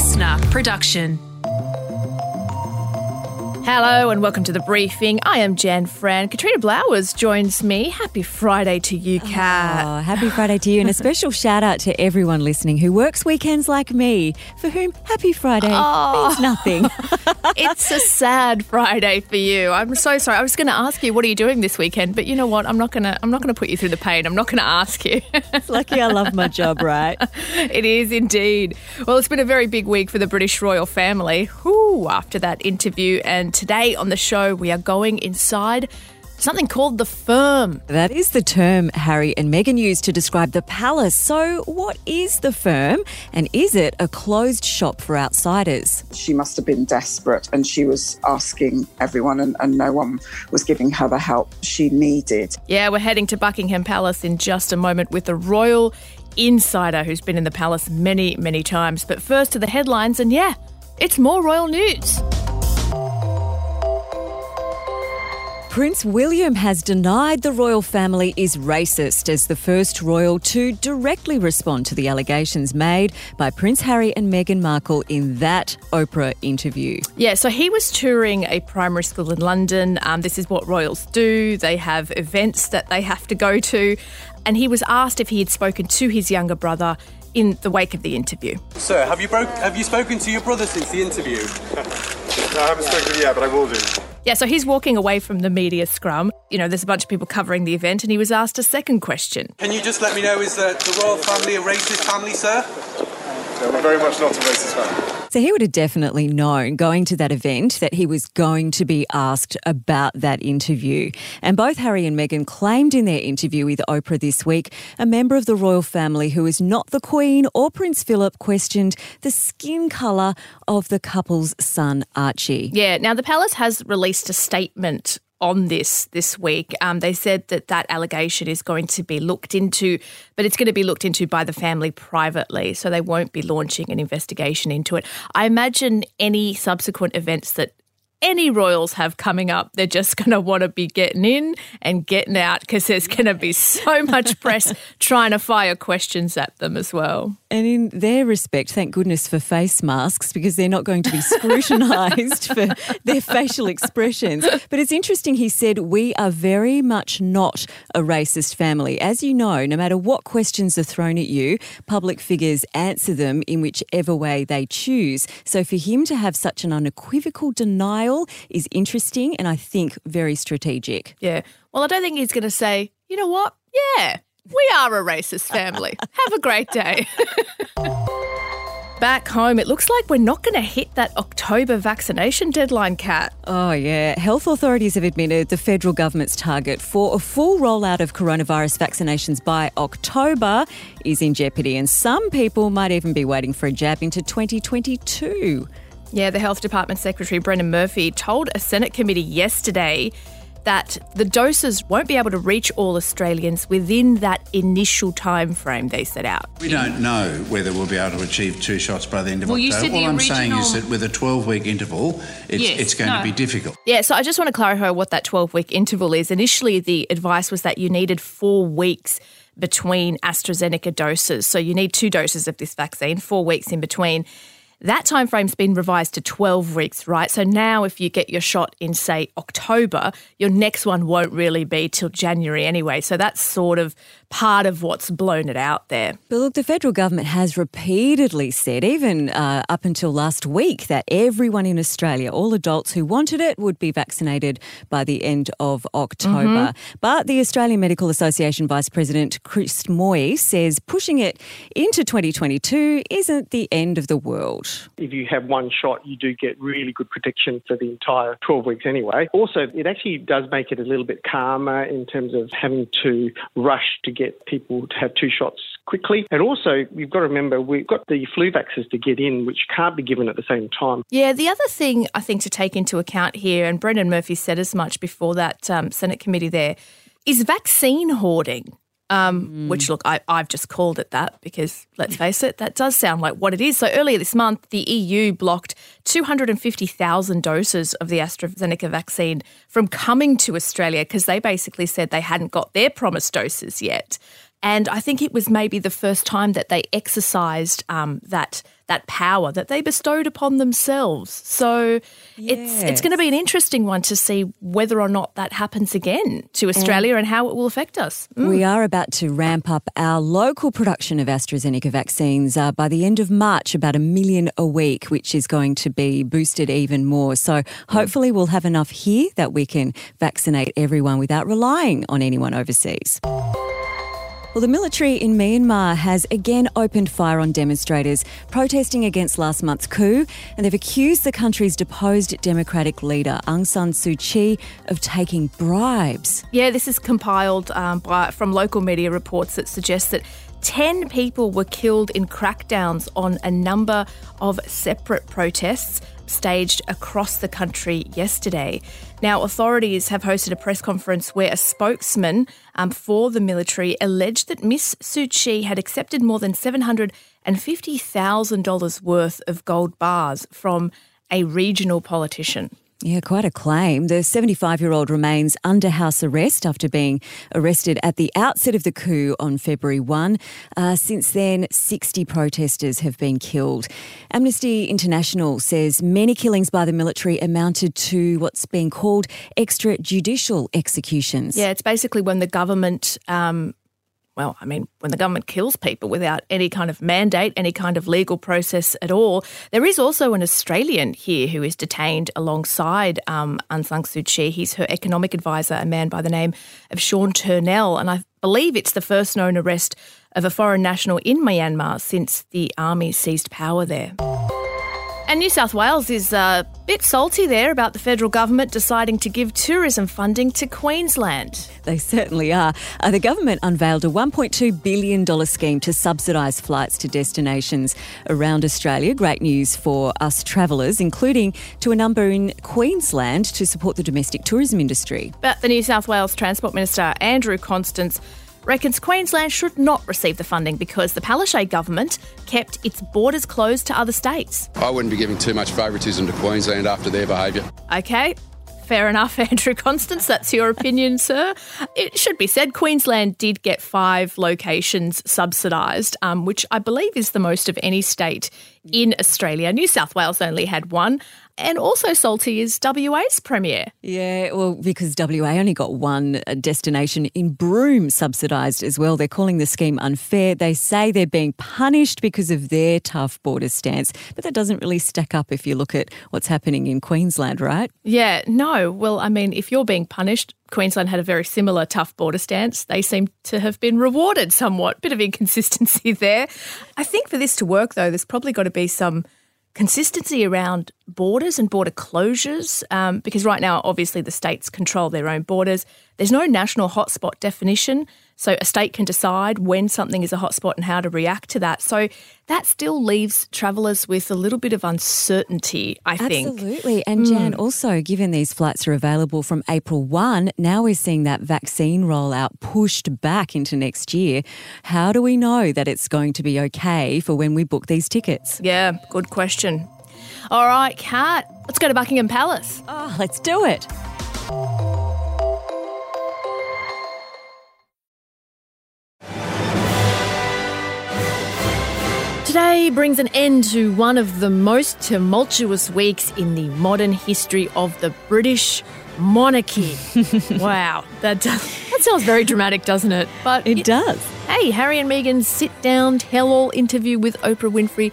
LiSTNR production. Hello and welcome to the briefing. I am Jan Fran. Katrina Blowers joins me. Happy Friday to you, oh, Kat. Oh, happy Friday to you, and a special shout out to everyone listening who works weekends like me, for whom Happy Friday Oh. means nothing. it's a sad Friday for you. I'm so sorry. I was going to ask you what are you doing this weekend, but you know what? I'm not going to. I'm not going to put you through the pain. I'm not going to ask you. it's Lucky I love my job, right? it is indeed. Well, it's been a very big week for the British royal family. Whoo, after that interview, and today on the show we are going inside something called the firm. That is the term Harry and Meghan used to describe the palace. So, what is the firm, and is it a closed shop for outsiders? she must have been desperate and she was asking everyone and, and no one was giving her the help she needed. Yeah, we're heading to Buckingham Palace in just a moment with a royal insider who's been in the palace many, many times. But first to the headlines, and yeah, it's more royal news. Prince William has denied the royal family is racist as the first royal to directly respond to the allegations made by Prince Harry and Meghan Markle in that Oprah interview. Yeah, so he was touring a primary school in London. Um, this is what royals do. They have events that they have to go to. And he was asked if he had spoken to his younger brother in the wake of the interview. Sir, have you broke? Have you spoken to your brother since the interview? No, I haven't spoken yet, but I will do. Yeah, so he's walking away from the media scrum. You know, there's a bunch of people covering the event, and he was asked a second question. Can you just let me know is uh, the royal family a racist family, sir? No, we're very much not a racist family. So he would have definitely known going to that event that he was going to be asked about that interview. And both Harry and Meghan claimed in their interview with Oprah this week a member of the royal family who is not the Queen or Prince Philip questioned the skin colour of the couple's son, Archie. Yeah, now the palace has released a statement on this this week. Um, they said that that allegation is going to be looked into, but it's going to be looked into by the family privately, so they won't be launching an investigation into it. I imagine any subsequent events that any royals have coming up, they're just going to want to be getting in and getting out because there's going to be so much press trying to fire questions at them as well. And in their respect, thank goodness for face masks because they're not going to be scrutinised for their facial expressions. But it's interesting, he said, we are very much not a racist family. As you know, no matter what questions are thrown at you, public figures answer them in whichever way they choose. So for him to have such an unequivocal denial is interesting and I think very strategic. Yeah. Well, I don't think he's going to say, you know what? Yeah, we are a racist family. Have a great day. Back home, it looks like we're not going to hit that October vaccination deadline, Kat. Oh, yeah. Health authorities have admitted the federal government's target for a full rollout of coronavirus vaccinations by October is in jeopardy, and some people might even be waiting for a jab into 2022. Yeah, the Health Department Secretary Brendan Murphy told a Senate committee yesterday that the doses won't be able to reach all Australians within that initial time frame they set out. We don't know whether we'll be able to achieve two shots by the end of Well, you October. said the All I'm saying is that with a 12 week interval, it's, Yes, it's going no. to be difficult. Yeah, so I just want to clarify what that 12 week interval is. Initially, the advice was that you needed four weeks between AstraZeneca doses. So you need two doses of this vaccine, four weeks in between. That time frame's been revised to 12 weeks, right? So now if you get your shot in, say, October, your next one won't really be till January anyway. So that's sort of part of what's blown it out there. But look, the federal government has repeatedly said, even uh, up until last week, that everyone in Australia, all adults who wanted it, would be vaccinated by the end of October. But the Australian Medical Association Vice President Chris Moy says pushing it into 2022 isn't the end of the world. if you have one shot, you do get really good protection for the entire 12 weeks anyway. Also, it actually does make it a little bit calmer in terms of having to rush to get people to have two shots quickly. And also, you've got to remember, we've got the flu vaccines to get in, which can't be given at the same time. Yeah, the other thing I think to take into account here, and Brendan Murphy said as much before that um, Senate committee there, is vaccine hoarding. Um, Which, look, I, I've just called it that because let's face it, that does sound like what it is. So earlier this month, the EU blocked 250,000 doses of the AstraZeneca vaccine from coming to Australia because they basically said they hadn't got their promised doses yet. And I think it was maybe the first time that they exercised um, that that power that they bestowed upon themselves. So it's it's going to be an interesting one to see whether or not that happens again to Australia and, and how it will affect us. Mm. We are about to ramp up our local production of AstraZeneca vaccines uh, by the end of March, about a million a week, which is going to be boosted even more. So hopefully we'll have enough here that we can vaccinate everyone without relying on anyone overseas. Well, the military in Myanmar has again opened fire on demonstrators protesting against last month's coup, and they've accused the country's deposed democratic leader, Aung San Suu Kyi, of taking bribes. Yeah, this is compiled um, by, from local media reports that suggest that 10 people were killed in crackdowns on a number of separate protests staged across the country yesterday. Now, authorities have hosted a press conference where a spokesman um, for the military alleged that Miss Suu Kyi had accepted more than $750,000 worth of gold bars from a regional politician. Yeah, quite a claim. The 75 year old remains under house arrest after being arrested at the outset of the coup on February 1. Uh, since then, 60 protesters have been killed. Amnesty International says many killings by the military amounted to what's being called extrajudicial executions. Yeah, it's basically when the government um, well, I mean, when the government kills people without any kind of mandate, any kind of legal process at all. There is also an Australian here who is detained alongside um, Aung San Suu Kyi. He's her economic advisor, a man by the name of Sean Turnell. And I believe it's the first known arrest of a foreign national in Myanmar since the army seized power there. And New South Wales is a bit salty there about the federal government deciding to give tourism funding to Queensland. They certainly are. Uh, the government unveiled a $1.2 billion scheme to subsidise flights to destinations around Australia. Great news for us travellers, including to a number in Queensland to support the domestic tourism industry. But the New South Wales Transport Minister, Andrew Constance, reckons Queensland should not receive the funding because the Palaszczuk government kept its borders closed to other states. I wouldn't be giving too much favouritism to Queensland after their behaviour. Okay. Fair enough, Andrew Constance. That's your opinion, sir. It should be said Queensland did get five locations subsidised, um, which I believe is the most of any state in Australia. New South Wales only had one. And also salty is WA's premier. Yeah, well, because WA only got one uh, destination in Broome subsidised as well. They're calling the scheme unfair. They say they're being punished because of their tough border stance. But that doesn't really stack up if you look at what's happening in Queensland, right? Yeah, no. Well, I mean, if you're being punished, Queensland had a very similar tough border stance. They seem to have been rewarded somewhat. Bit of inconsistency there. I think for this to work, though, there's probably got to be some consistency around borders and border closures um, because right now, obviously, the states control their own borders. There's no national hotspot definition. So a state can decide when something is a hotspot and how to react to that. So that still leaves travellers with a little bit of uncertainty, I think. Absolutely. And Jan, mm. also, given these flights are available from April 1, now we're seeing that vaccine rollout pushed back into next year. How do we know that it's going to be okay for when we book these tickets? Yeah, good question. All right, Kat, let's go to Buckingham Palace. Oh, let's do it. Today brings an end to one of the most tumultuous weeks in the modern history of the British monarchy. wow, that does, that sounds very dramatic, doesn't it? But it, it does. Hey, Harry and Meghan's sit-down tell-all interview with Oprah Winfrey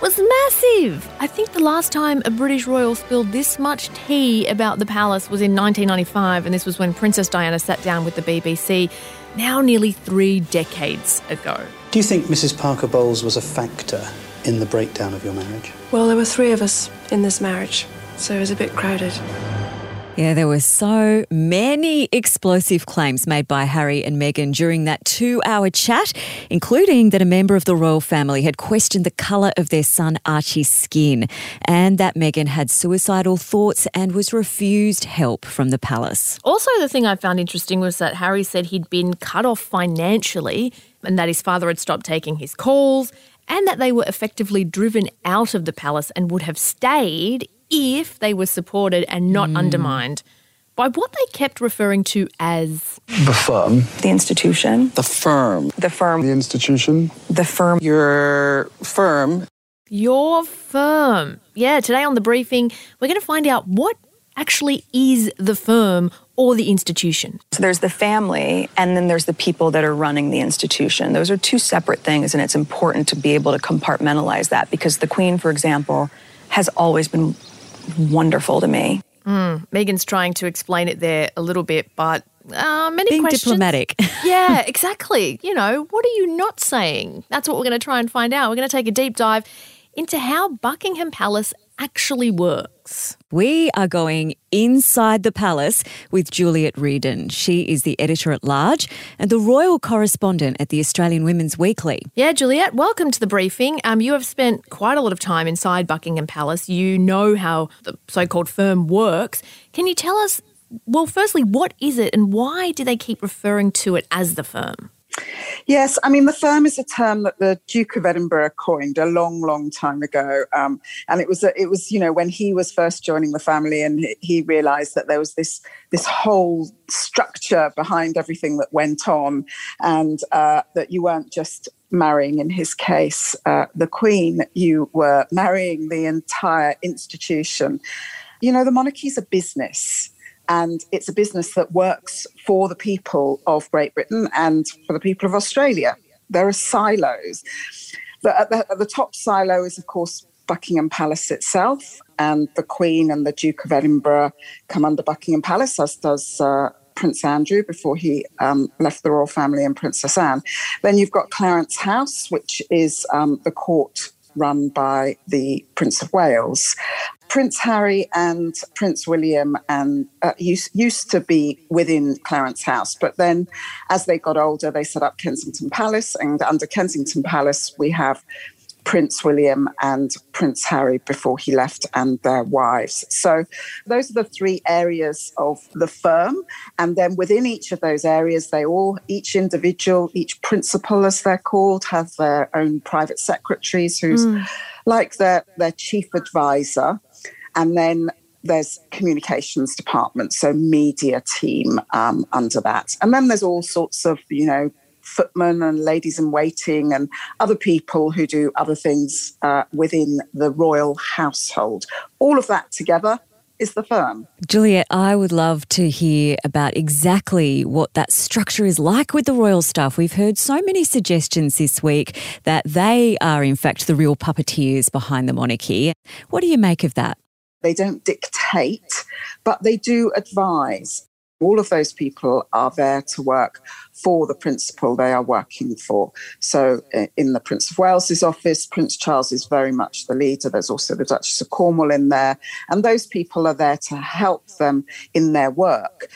was massive. I think the last time a British royal spilled this much tea about the palace was in 1995, and this was when Princess Diana sat down with the BBC, now nearly three decades ago. Do you think Mrs. Parker Bowles was a factor in the breakdown of your marriage? Well, there were three of us in this marriage, so it was a bit crowded. Yeah, there were so many explosive claims made by Harry and Meghan during that two hour chat, including that a member of the royal family had questioned the colour of their son Archie's skin and that Meghan had suicidal thoughts and was refused help from the palace. Also, the thing I found interesting was that Harry said he'd been cut off financially and that his father had stopped taking his calls, and that they were effectively driven out of the palace and would have stayed if they were supported and not mm. undermined by what they kept referring to as The firm. The institution. The firm. The firm. The institution. The firm. Your firm. your firm. Yeah, today on the briefing, we're going to find out what actually is the firm or the institution. So there's the family, and then there's the people that are running the institution. Those are two separate things, and it's important to be able to compartmentalize that because the Queen, for example, has always been wonderful to me. Mm, Meghan's trying to explain it there a little bit, but uh, many Being questions. diplomatic. yeah, exactly. You know, what are you not saying? That's what we're going to try and find out. We're going to take a deep dive into how Buckingham Palace actually works. We are going inside the palace with Juliet Rieden. She is the editor at large and the royal correspondent at the Australian Women's Weekly. Yeah, Juliet, welcome to the briefing. Um, you have spent quite a lot of time inside Buckingham Palace. You know how the so called firm works. Can you tell us, well, firstly, what is it and why do they keep referring to it as the firm? Yes, I mean the firm is a term that the Duke of Edinburgh coined a long, long time ago, um, and it was a, it was you know when he was first joining the family and he, realised that there was this this whole structure behind everything that went on, and uh, that you weren't just marrying in his case uh, the Queen, you were marrying the entire institution. You know the monarchy is a business and it's a business that works for the people of Great Britain and for the people of Australia. There are silos. The, at, the, at the top silo is, of course, Buckingham Palace itself, and the Queen and the Duke of Edinburgh come under Buckingham Palace, as does uh, Prince Andrew before he um, left the royal family and Princess Anne. Then you've got Clarence House, which is um, the court run by the Prince of Wales. Prince Harry and Prince William and uh, used, used to be within Clarence House, but then as they got older, they set up Kensington Palace, and under Kensington Palace, we have Prince William and Prince Harry before he left and their wives. So those are the three areas of the firm. And then within each of those areas, they all, each individual, each principal, as they're called, have their own private secretaries who's Mm. like their, their chief advisor. And then there's communications department, so media team um, under that. And then there's all sorts of, you know, footmen and ladies in waiting and other people who do other things uh, within the royal household. All of that together is the firm. Juliet, I would love to hear about exactly what that structure is like with the royal staff. We've heard so many suggestions this week that they are, in fact, the real puppeteers behind the monarchy. What do you make of that? They don't dictate, but they do advise. All of those people are there to work for the principal they are working for. So, uh, in the Prince of Wales's office, Prince Charles is very much the leader. There's also the Duchess of Cornwall in there, and those people are there to help them in their work.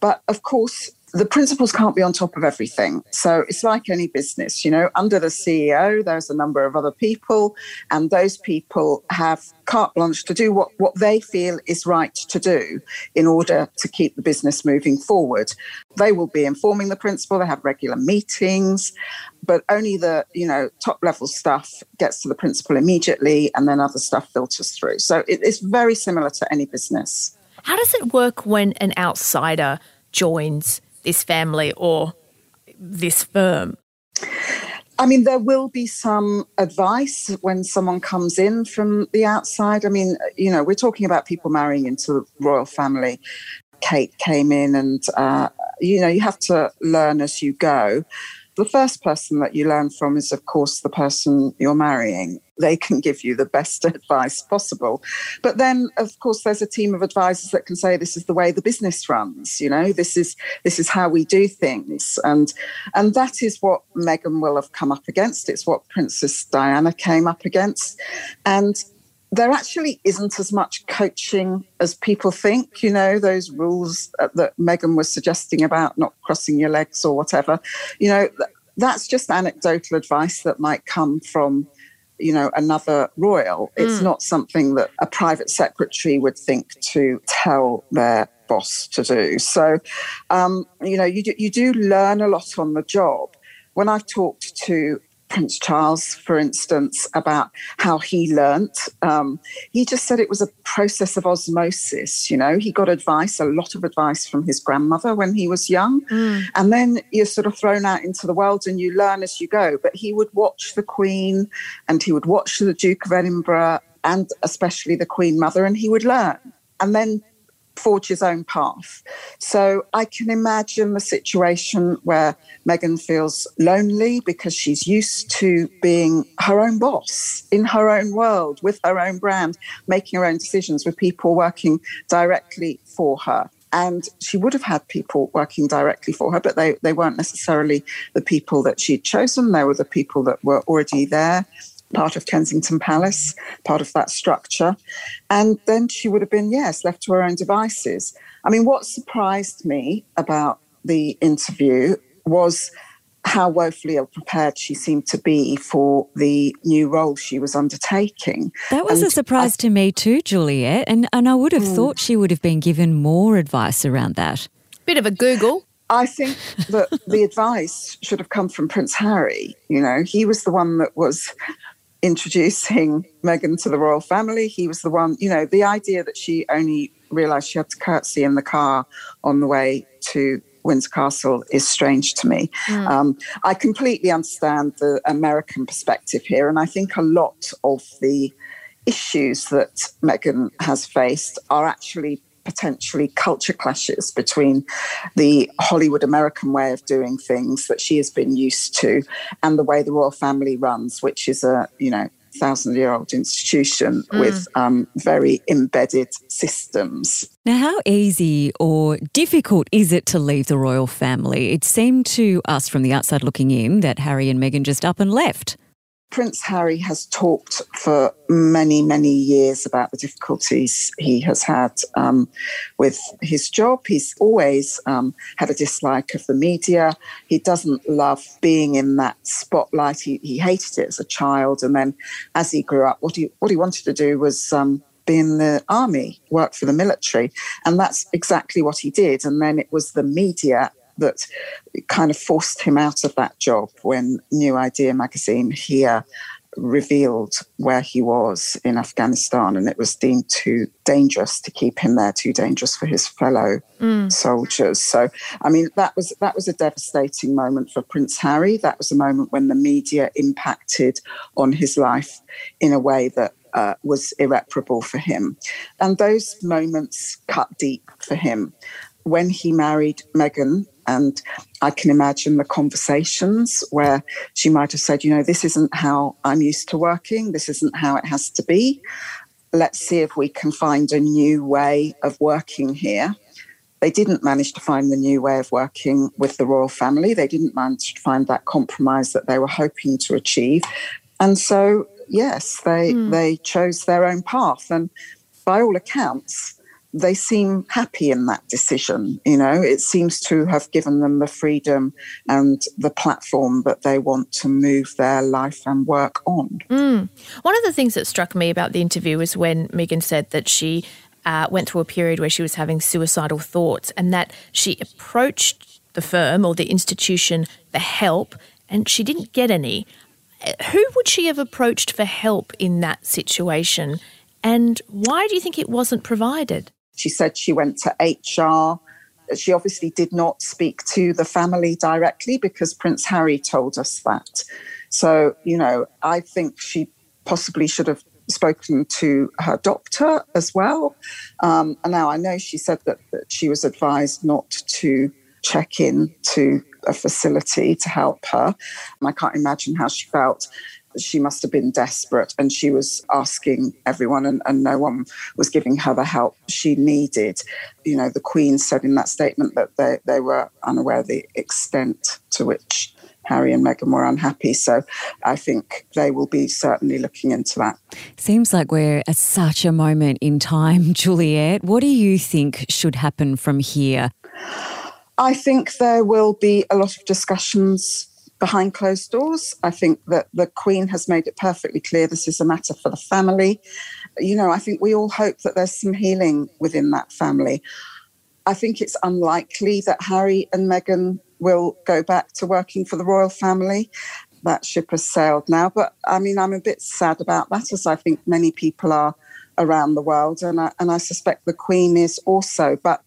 But of course, the principals can't be on top of everything. So it's like any business, you know, under the CEO, there's a number of other people, and those people have carte blanche to do what, what they feel is right to do in order to keep the business moving forward. They will be informing the principal, they have regular meetings, but only the, you know, top level stuff gets to the principal immediately and then other stuff filters through. So it, it's very similar to any business. How does it work when an outsider joins this family or this firm? I mean, there will be some advice when someone comes in from the outside. I mean, you know, we're talking about people marrying into the royal family. Kate came in, and, uh, you know, you have to learn as you go. The first person that you learn from is, of course, the person you're marrying. They can give you the best advice possible. But then, of course, there's a team of advisors that can say this is the way the business runs. You know, this is this is how we do things, and and that is what Meghan will have come up against. It's what Princess Diana came up against, and there actually isn't as much coaching as people think. You know, those rules uh, that Meghan was suggesting about not crossing your legs or whatever, you know, that's just anecdotal advice that might come from, you know, another royal. It's Mm. not something that a private secretary would think to tell their boss to do. So, um, you know, you do, you do learn a lot on the job. When I've talked to Prince Charles, for instance, about how he learnt. Um, he just said it was a process of osmosis. You know, he got advice, a lot of advice from his grandmother when he was young. Mm. And then you're sort of thrown out into the world and you learn as you go. But he would watch the Queen and he would watch the Duke of Edinburgh and especially the Queen Mother, and he would learn. And then forge his own path. So I can imagine the situation where Meghan feels lonely because she's used to being her own boss in her own world with her own brand, making her own decisions with people working directly for her. And she would have had people working directly for her, but they, they weren't necessarily the people that she'd chosen. They were the people that were already there part of Kensington Palace, part of that structure. And then she would have been, yes, left to her own devices. I mean, what surprised me about the interview was how woefully ill prepared she seemed to be for the new role she was undertaking. That was And a surprise to me too, Juliet. And, and I would have Mm. thought she would have been given more advice around that. Bit of a Google. I think that the advice should have come from Prince Harry. You know, he was the one that was introducing Meghan to the royal family. He was the one, you know, the idea that she only realised she had to curtsy in the car on the way to Windsor Castle is strange to me. Mm. Um, I completely understand the American perspective here, and I think a lot of the issues that Meghan has faced are actually potentially culture clashes between the Hollywood American way of doing things that she has been used to and the way the royal family runs, which is a, you know, thousand year old institution Mm. with um, very embedded systems. Now, how easy or difficult is it to leave the royal family? It seemed to us from the outside looking in that Harry and Meghan just up and left. Prince Harry has talked for many, many years about the difficulties he has had um, with his job. He's always um, had a dislike of the media. He doesn't love being in that spotlight. He, he hated it as a child. And then as he grew up, what he, what he wanted to do was um, be in the army, work for the military. And that's exactly what he did. And then it was the media that kind of forced him out of that job when New Idea magazine here revealed where he was in Afghanistan and it was deemed too dangerous to keep him there too dangerous for his fellow Mm. soldiers. So i mean that was that was a devastating moment for prince harry. That was a moment when the media impacted on his life in a way that uh, was irreparable for him. And those moments cut deep for him. When he married Meghan, and I can imagine the conversations where she might have said, you know, this isn't how I'm used to working, this isn't how it has to be. Let's see if we can find a new way of working here. They didn't manage to find the new way of working with the royal family. They didn't manage to find that compromise that they were hoping to achieve. And so, yes, they Hmm. they chose their own path. And by all accounts, they seem happy in that decision. You know, it seems to have given them the freedom and the platform that they want to move their life and work on. Mm. One of the things that struck me about the interview was when Meghan said that she uh, went through a period where she was having suicidal thoughts and that she approached the firm or the institution for help and she didn't get any. Uh, Who would she have approached for help in that situation? And why do you think it wasn't provided? She said she went to HR. She obviously did not speak to the family directly because Prince Harry told us that. So, you know, I think she possibly should have spoken to her doctor as well. Um, and now I know she said that, that she was advised not to check in to a facility to help her. And I can't imagine how she felt she must have been desperate and she was asking everyone and, and no one was giving her the help she needed you know the queen said in that statement that they, they were unaware of the extent to which harry and meghan were unhappy so i think they will be certainly looking into that Seems like we're at such a moment in time, Juliet. What do you think should happen from here? I think there will be a lot of discussions behind closed doors. I think that the Queen has made it perfectly clear this is a matter for the family. You know, I think we all hope that there's some healing within that family. I think it's unlikely that Harry and Meghan will go back to working for the royal family. that ship has sailed now. But I mean, I'm a bit sad about that, as I think many people are around the world, and I, and I suspect the Queen is also. But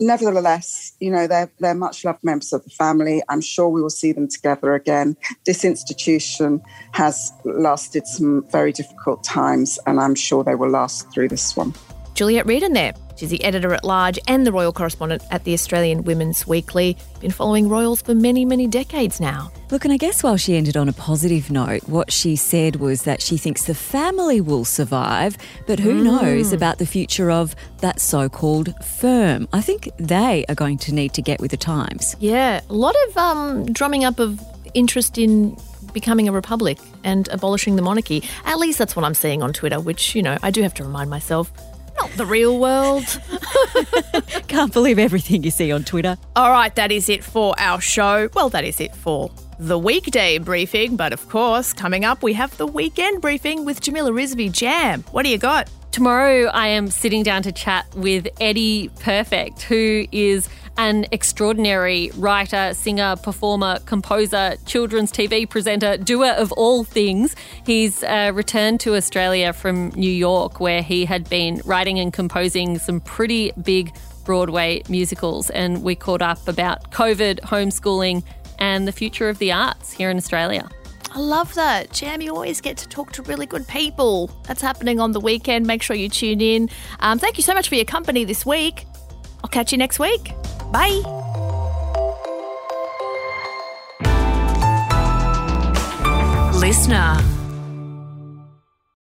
nevertheless, you know, they're, they're much loved members of the family. I'm sure we will see them together again. This institution has lasted some very difficult times, and I'm sure they will last through this one. Juliet Rieden there. She's the editor at large and the royal correspondent at the Australian Women's Weekly. Been following royals for many, many decades now. Look, and I guess while she ended on a positive note, what she said was that she thinks the family will survive, but who Mm. knows about the future of that so called firm? I think they are going to need to get with the times. Yeah, a lot of um, drumming up of interest in becoming a republic and abolishing the monarchy. At least that's what I'm seeing on Twitter, which, you know, I do have to remind myself, not the real world. Can't believe everything you see on Twitter. All right, that is it for our show. Well, that is it for the weekday briefing. But of course, coming up, we have the weekend briefing with Jamila Rizvi Jam, what do you got? Tomorrow, I am sitting down to chat with Eddie Perfect, who is an extraordinary writer, singer, performer, composer, children's TV presenter, doer of all things. He's uh, returned to Australia from New York, where he had been writing and composing some pretty big Broadway musicals. And we caught up about COVID, homeschooling, and the future of the arts here in Australia. I love that. Jam, you always get to talk to really good people. That's happening on the weekend. Make sure you tune in. Um, thank you so much for your company this week. I'll catch you next week. Bye. Listener.